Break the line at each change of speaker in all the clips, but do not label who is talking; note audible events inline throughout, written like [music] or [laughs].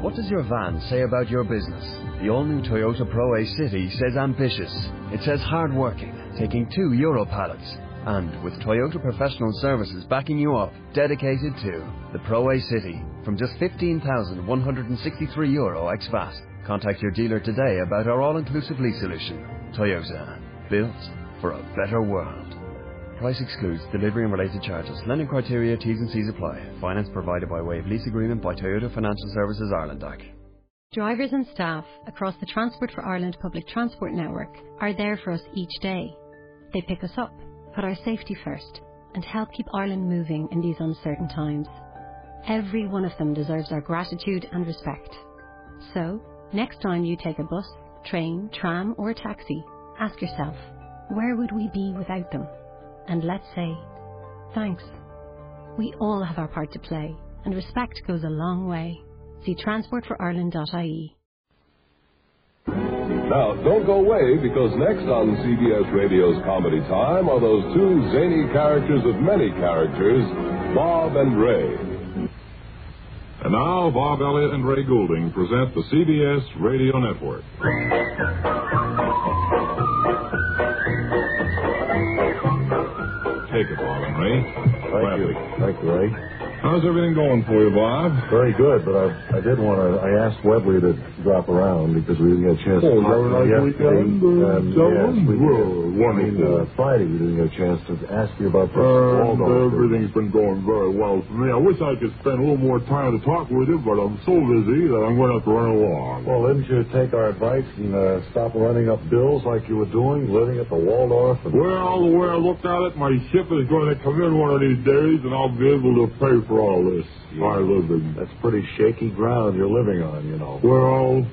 What does your van say about your business? The all-new Toyota Proace City says ambitious. It says hardworking, taking two Euro pallets. And with Toyota Professional Services backing you up, dedicated to the Proace City from just 15,163 Euro ex VAT. Contact your dealer today about our all-inclusive lease solution. Toyota, built for a better world. Price excludes delivery and related charges. Lending criteria, T's and C's apply. Finance provided by way of lease agreement by Toyota Financial Services Ireland DAC.
Drivers and staff across the Transport for Ireland public transport network are there for us each day. They pick us up, put our safety first, and help keep Ireland moving in these uncertain times. Every one of them deserves our gratitude and respect. So, next time you take a bus, train, tram, or taxi, ask yourself, where would we be without them? And let's say, thanks. We all have our part to play, and respect goes a long way. See transportforireland.ie.
Now, don't go away because next on CBS Radio's Comedy Time are those two zany characters of many characters, Bob and Ray.
And now, Bob Elliott and Ray Goulding present the CBS Radio Network. Take it, Bob and Ray.
Thank you. Thank you, Ray.
How's everything going for you, Bob?
Very good, but I, I did want to. I asked Webley to drop around because we didn't get a chance
Oh,
to talk
you had a nice
yesterday. and, yes, we did. I mean, uh, Friday we didn't get a chance to ask you about this
And
Waldorf.
everything's been going very well for me. I wish I could spend a little more time to talk with you, but I'm so busy that I'm going to have to run along.
Well, didn't you take our advice and uh, stop running up bills like you were doing, living at the Waldorf? And,
Well, the way I look at it, my ship is going to come in one of these days, and I'll be able to pay for all this. My living.
That's pretty shaky ground you're living on, you know.
Well,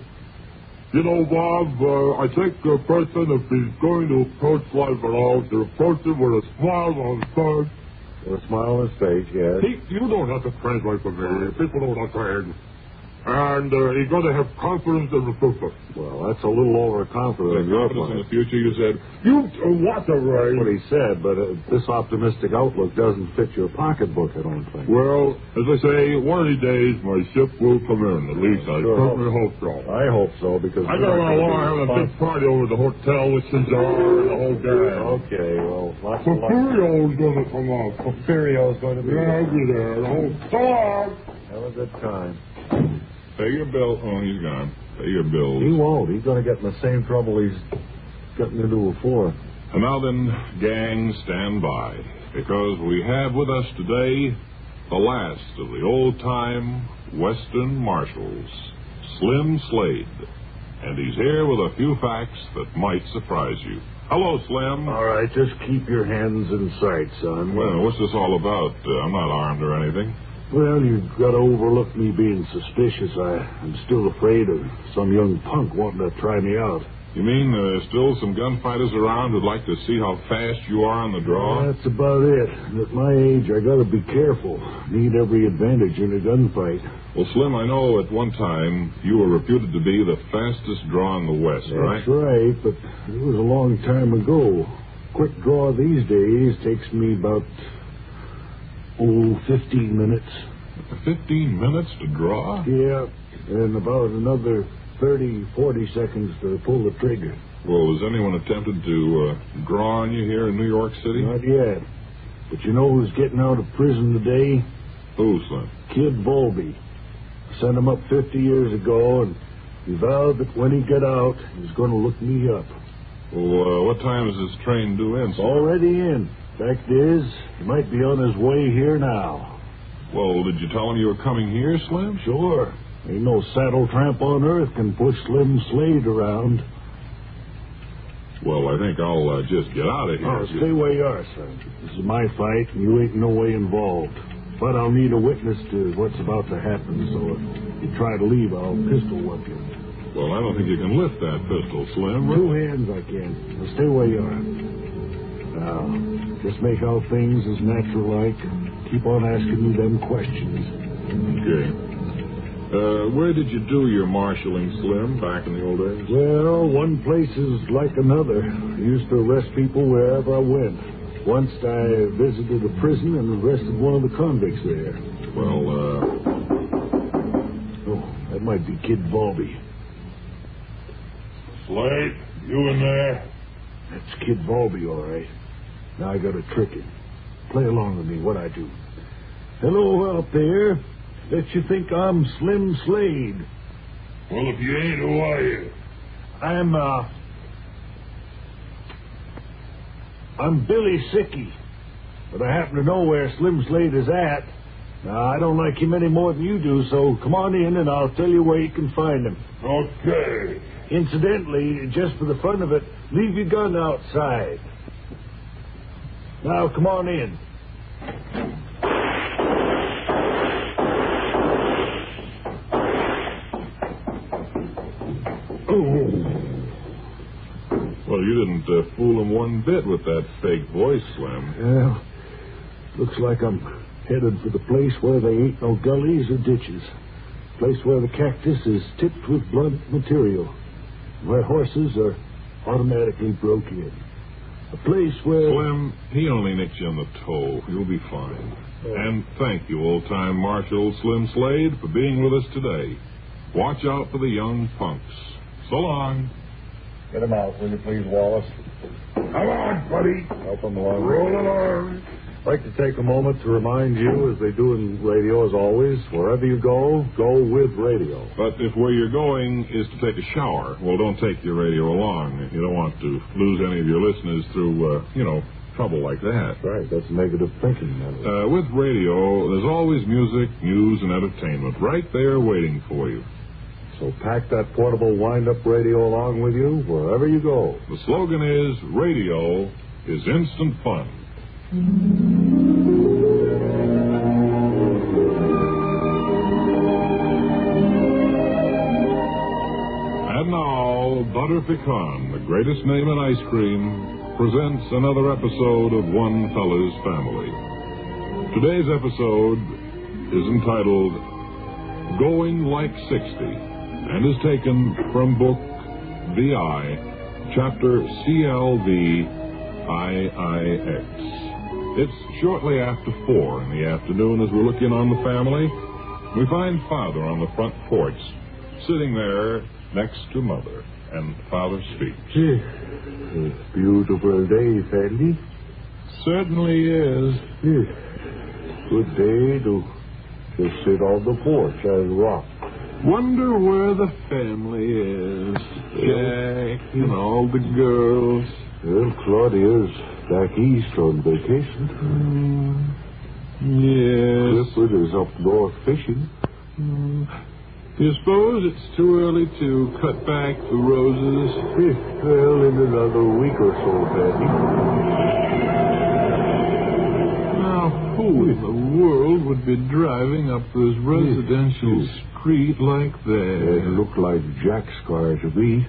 you know, Bob, uh, I think a person, if he's going to approach life at all, to approach it with a smile on his face.
With a smile on his face, yes.
He, you don't have to translate for me. People don't understand. And uh, he's going to have confidence in the future.
Well, that's a little overconfident
confidence in the future, you said. You uh, what the
That's what he said, but uh, this optimistic outlook doesn't fit your pocketbook, I don't think.
Well, as I say, one of these days my ship will come in. At least I
Sure
certainly hope so.
I hope so, because...
I got to run along have a big party over at the hotel with Cesar and the whole gang.
Okay, well, lots of luck.
Going to come out.
Porfirio's going to be
Yeah, I'll be there. The whole time.
Have a good time.
Pay your bill. Oh, he's gone. Pay your bills.
He won't. He's going to get in the same trouble he's gotten into before.
And now then, gang, stand by. Because we have with us today the last of the old time Western Marshals, Slim Slade. And he's here with a few facts that might surprise you. Hello, Slim.
All right, just keep your hands in sight, son.
Well, what's this all about? Uh, I'm not armed or anything.
Well, you've got to overlook me being suspicious. I, I'm still afraid of some young punk wanting to try me out.
You mean uh, there's still some gunfighters around who'd like to see how fast you are on the draw?
That's about it. And at my age, I got to be careful. Need every advantage in a gunfight.
Well, Slim, I know at one time you were reputed to be the fastest draw in the West, right?
That's right, but it was a long time ago. Quick draw these days takes me about, oh, 15 minutes.
15 minutes to draw?
Yeah, and about another 30, 40 seconds to pull the trigger.
Well, has anyone attempted to uh, draw on you here in New York City?
Not yet. But you know who's getting out of prison today?
Who, Slim?
Kid Volby. Sent him up 50 years ago, and he vowed that when he got out, he's going to look me up.
Well, uh, what time is his train due in, Slim?
Already in. Fact is, he might be on his way here now.
Well, did you tell him you were coming here, Slim?
Sure. Ain't no saddle tramp on earth can push Slim Slade around.
Well, I think I'll uh, just get out of here.
Oh, stay where you are, son. This is my fight, and you ain't no way involved. But I'll need a witness to what's about to happen, so if you try to leave, I'll pistol whip you.
Well, I don't think you can lift that pistol, Slim.
Two hands I can. Now stay where you are. Now, just make out things as natural like. and Keep on asking me them questions.
Okay. Uh, where did you do your marshaling, Slim, back in the old days?
Well, one place is like another. I used to arrest people wherever I went. Once I visited a prison and arrested one of the convicts there.
Well, uh,
Oh, that might be Kid Volby.
Slade, you in there?
That's Kid Volby, all right. Now I gotta trick him. Play along with me, what I do. Hello out there. Bet you think I'm Slim Slade.
Well, if you ain't, who are you?
I'm, uh... I'm Billy Sicky. But I happen to know where Slim Slade is at. Now, I don't like him any more than you do, so come on in and I'll tell you where you can find him.
Okay.
Incidentally, just for the fun of it, leave your gun outside. Now, come on in.
Well, you didn't uh, fool him one bit with that fake voice, Slim.
Well, looks like I'm headed for the place where they ain't no gullies or ditches. Place where the cactus is tipped with blunt material. Where horses are automatically broke in. Place where...
Slim, he only nicked you on the toe. You'll be fine. And thank you, old-time Marshal Slim Slade, for being with us today. Watch out for the young punks. So long.
Get him out, will you please, Wallace?
Come on, buddy.
Help him along.
Roll along.
I'd like to take a moment to remind you, as they do in radio, as always, wherever you go, go with radio.
But if where you're going is to take a shower, well, don't take your radio along. You don't want to lose any of your listeners through, uh, you know, trouble like that.
Right, that's negative thinking. that.
Uh, with radio, there's always music, news, and entertainment right there waiting for you.
So pack that portable wind-up radio along with you wherever you go.
The slogan is radio is instant fun. And now, Butter Pecan, the greatest name in ice cream, presents another episode of One Fella's Family. Today's episode is entitled Going Like 60 and is taken from book VI, chapter CLV IIX. It's shortly after four in the afternoon as we're looking on the family. We find Father on the front porch, sitting there next to Mother, and Father speaks.
Beautiful day, Sandy.
Certainly is.
Yes. Good day to just sit on the porch and rock.
Wonder where the family is. Jack and all the girls.
Well, Claudia's back east on vacation. Hmm.
Yes.
Clifford is up north fishing. Hmm.
You suppose it's too early to cut back the roses?
Well, in another week or so, Sandy.
Be driving up this residential street like that.
It looked like Jack's car to me.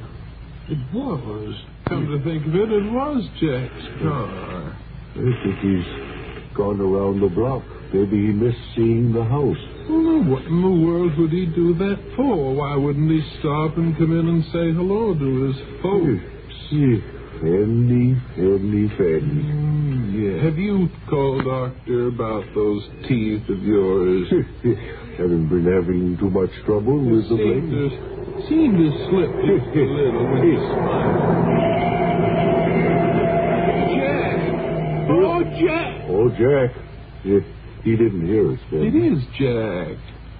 It was. Come to think of it, it was Jack's car.
I think he's gone around the block. Maybe he missed seeing the house.
Well, what in the world would he do that for? Why wouldn't he stop and come in and say hello to his folks?
See, Fanny, Fanny, Fanny.
Mm, yeah. Have you called Doctor about those teeth of yours? [laughs]
Haven't been having too much trouble with the blade.
to, seem to slip just a little when you [laughs] smile. Jack! Oh, Jack!
Oh, Jack. He, he didn't hear us,
It
then.
is Jack.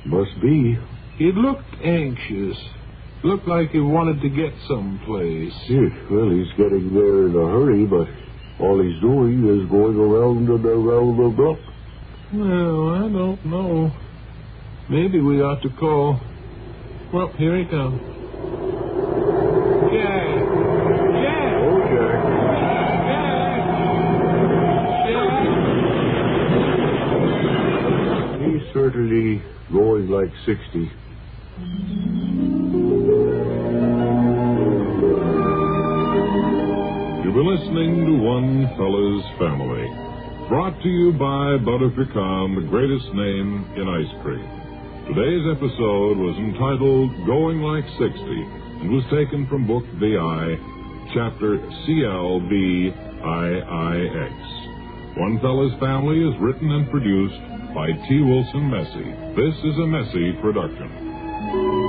Must be.
He looked anxious. Looked like he wanted to get someplace.
Yes, well, he's getting there in a hurry, but all he's doing is going around and around the block.
Well, I don't know. Maybe we ought to call. Well, here he comes. Jack! Jack!
Oh, Jack.
Jack! Jack!
He's
certainly going like 60. One Fella's Family. Brought to you by Butterpecan, the greatest name in ice cream. Today's episode was entitled Going Like 60 and was taken from Book VI, Chapter CLVIIX. One Fella's Family is written and produced by T. Wilson Messy. This is a Messy production.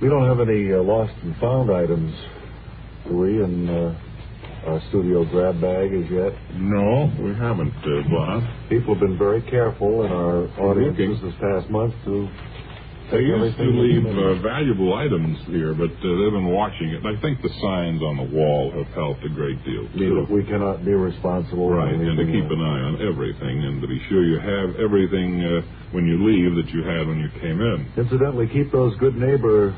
We don't have any uh, lost and found items, do we, in uh, our studio grab bag as yet?
No, we haven't, uh, Bob.
People have been very careful in our audiences this past month to
They used to leave uh, valuable items here, but uh, they've been watching it. I think the signs on the wall have helped a great deal, too.
we cannot be responsible.
Right, and to keep an eye on everything and to be sure you have everything uh, when you leave that you had when you came in.
Incidentally, keep those good neighbor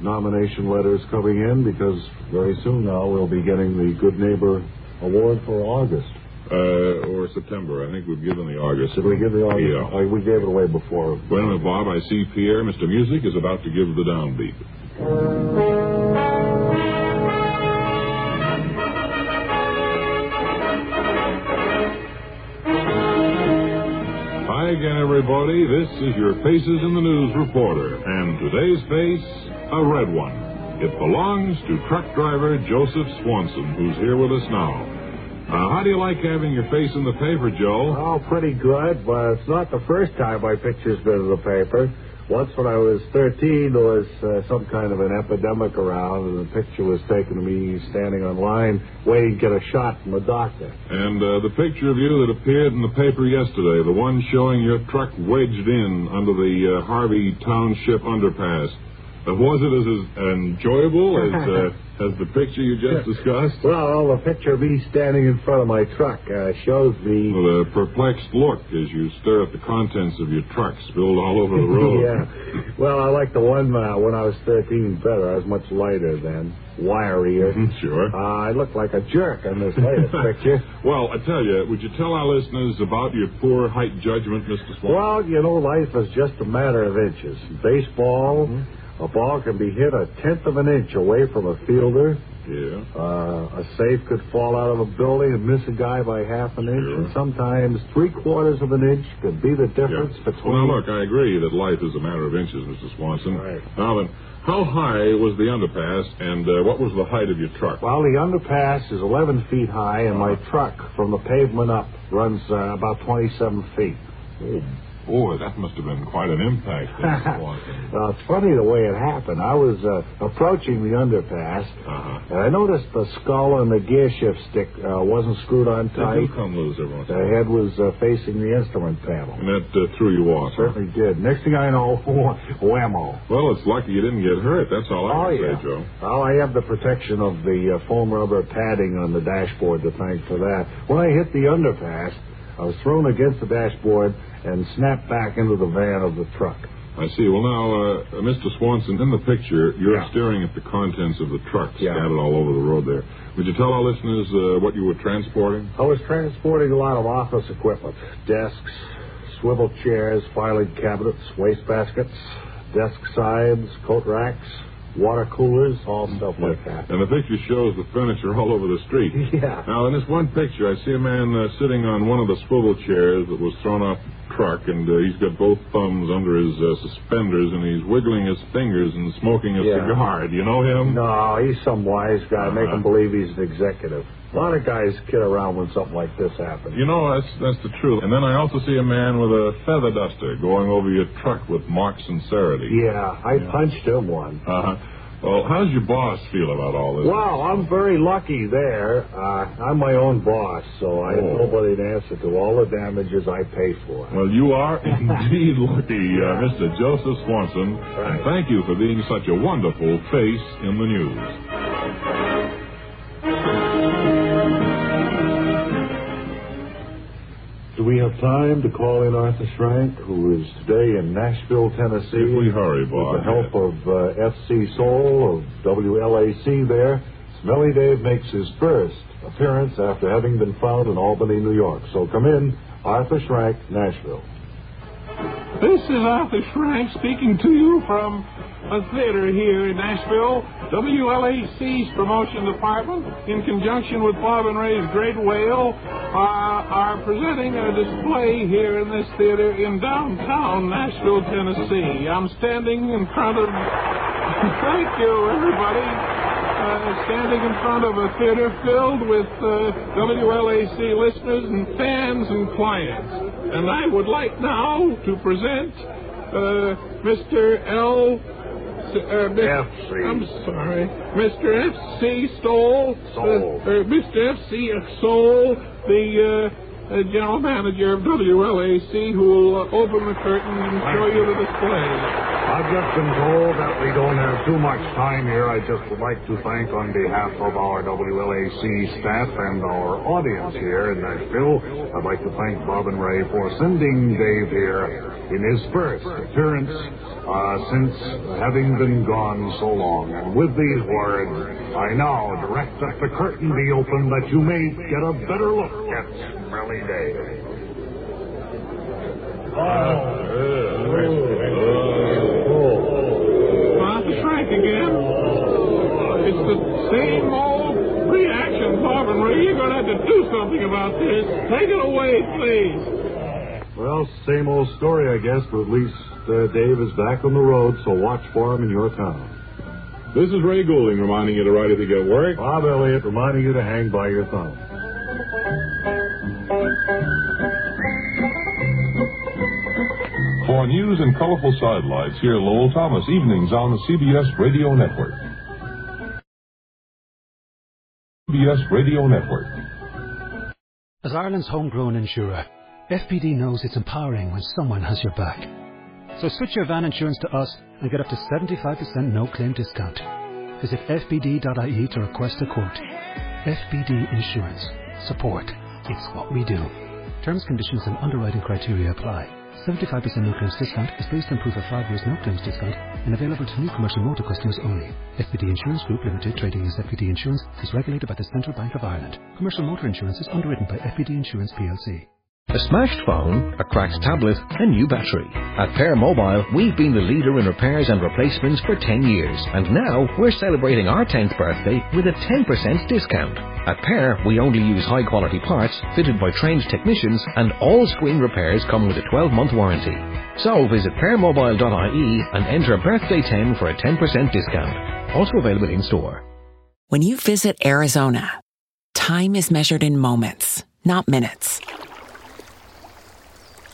nomination letters coming in because very soon now we'll be getting the Good Neighbor Award for August.
Uh, or September. I think we've given the August.
Did we give the August?
Yeah.
Oh, we gave it away before.
Wait a minute, Bob. I see Pierre, Mr. Music, is about to give the downbeat. Hi again, everybody. This is your Faces in the News reporter, and today's face, a red one. It belongs to truck driver Joseph Swanson, who's here with us now. Uh, how do you like having your face in the paper, Joe?
Oh, pretty good, but it's not the first time my picture's been in the paper. Once when I was 13, there was uh, some kind of an epidemic around, and the picture was taken of me standing on line waiting to get a shot from a doctor.
And uh, the picture of you that appeared in the paper yesterday, the one showing your truck wedged in under the uh, Harvey Township underpass, uh, was it as, as enjoyable [laughs] as, uh, as the picture you just discussed?
Well, the picture of me standing in front of my truck uh, shows.
With a perplexed look as you stare at the contents of your truck spilled all over the [laughs] road.
yeah. Well, I like the one uh, when I was 13 better. I was much lighter then, wirier.
Mhm, sure.
Uh, I looked like a jerk in this latest [laughs] picture.
Well, I tell you, would you tell our listeners about your poor height judgment, Mr. Swan?
Well, you know, life is just a matter of inches. Baseball,
Mm-hmm.
A ball can be hit a tenth of an inch away from a fielder.
yeah.
Uh, a safe could fall out of a building and miss a guy by half an inch,
Sure.
and sometimes three quarters of an inch could be the difference
Yeah.
between.
Well, now, look, I agree that life is a matter of inches, Mr. Swanson.
Right.
Now then, how high was the underpass, and uh, what was the height of your truck?
Well, the underpass is 11 feet high, and my truck from the pavement up runs uh, about 27 feet.
Oh, boy, that must have been quite an impact. [laughs]
Well, it's funny the way it happened. I was uh, approaching the underpass,
Uh-huh.
and I noticed the skull and the gear shift stick uh, wasn't screwed on tight.
do come loose every once
The head was uh, facing the instrument panel.
And that uh, threw you off. huh?
Certainly did. Next thing I know, [laughs] whammo.
Well, it's lucky you didn't get hurt. That's all I
Oh,
can
yeah.
say, Joe.
Well, I have the protection of the uh, foam rubber padding on the dashboard to thank for that. When I hit the underpass, I was thrown against the dashboard and snapped back into the van of the truck.
I see. Well, now, uh, Mr. Swanson, in the picture, you're
Yeah.
staring at the contents of the truck
Yeah.
scattered all over the road there. Would you tell our listeners uh, what you were transporting?
I was transporting a lot of office equipment desks, swivel chairs, filing cabinets, wastebaskets, desk sides, coat racks, water coolers, all stuff like that.
And the picture shows the furniture all over the street. [laughs]
Yeah.
Now, in this one picture, I see a man uh, sitting on one of the swivel chairs that was thrown off the truck, and uh, he's got both thumbs under his uh, suspenders, and he's wiggling his fingers and smoking a
Yeah.
cigar. Do you know him?
No, he's some wise guy. Make
Uh-huh.
him believe he's an executive. A lot of guys kid around when something like this happens.
You know, that's that's the truth. And then I also see a man with a feather duster going over your truck with mock sincerity.
Yeah, I punched him one.
Uh-huh. Well, how's your boss feel about all this?
Well, I'm very lucky there. Uh, I'm my own boss, so I have
Oh.
nobody to answer to all the damages I pay for.
Well, you are [laughs] indeed lucky, uh, Mr. Joseph Swanson.
Right.
And thank you for being such a wonderful face in the news.
Do we have time to call in Arthur Schrank, who is today in Nashville, Tennessee?
If we hurry,
With the help of uh, FC Sowell of WLAC there, Smelly Dave makes his first appearance after having been found in Albany, New York. So come in, Arthur Schrank, Nashville.
This is Arthur Schrank speaking to you from a theater here in Nashville. WLAC's promotion department, in conjunction with Bob and Ray's Great Whale, uh, are presenting a display here in this theater in downtown Nashville, Tennessee. I'm standing in front of. [laughs] Thank you, everybody. Uh, standing in front of a theater filled with uh, WLAC listeners and fans and clients. And I would like now to present uh, Mr. L. Uh,
FC.
I'm sorry, Mr. F.C. Stoll.
Stoll.
Uh, uh, Mr. F.C. Stoll, the uh, uh, general manager of WLAC, who will uh, open the curtain and show you the display.
I've just been told that we don't have too much time here. I just would like to thank on behalf of our WLAC staff and our audience here in Nashville, I'd like to thank Bob and Ray for sending Dave here in his first appearance uh, since having been gone so long. And with these words, I now direct that the curtain be opened that you may get a better look at Smelly Dave.
Arthur Schrank again. It's the same old reaction, Bob and Ray. You're going to have to do something about this. Take it away, please.
Well, same old story, I guess, but at least uh, Dave is back on the road, so watch for him in your town.
This is Ray Goulding reminding you to write if you get work.
Bob Elliott reminding you to hang by your thumb.
For news and colorful sidelights, hear Lowell Thomas evenings on the CBS Radio Network. CBS Radio Network.
As Ireland's homegrown insurer, FBD knows it's empowering when someone has your back. So switch your van insurance to us and get up to 75% no claim discount. Visit fbd.ie to request a quote. FBD Insurance. Support. It's what we do. Terms, conditions, and underwriting criteria apply. 75% no claims discount is based on proof of 5 years no claims discount and available to new commercial motor customers only. FBD Insurance Group Limited, trading as FBD Insurance, is regulated by the Central Bank of Ireland. Commercial motor insurance is underwritten by FBD Insurance plc.
A smashed phone, a cracked tablet, a new battery. At Pair Mobile, we've been the leader in repairs and replacements for 10 years, and now we're celebrating our 10th birthday with a 10% discount. At Pair, we only use high quality parts fitted by trained technicians, and all screen repairs come with a 12 month warranty. So visit pairmobile.ie and enter birthday 10 for a 10% discount. Also available in store.
When you visit Arizona, time is measured in moments, not minutes.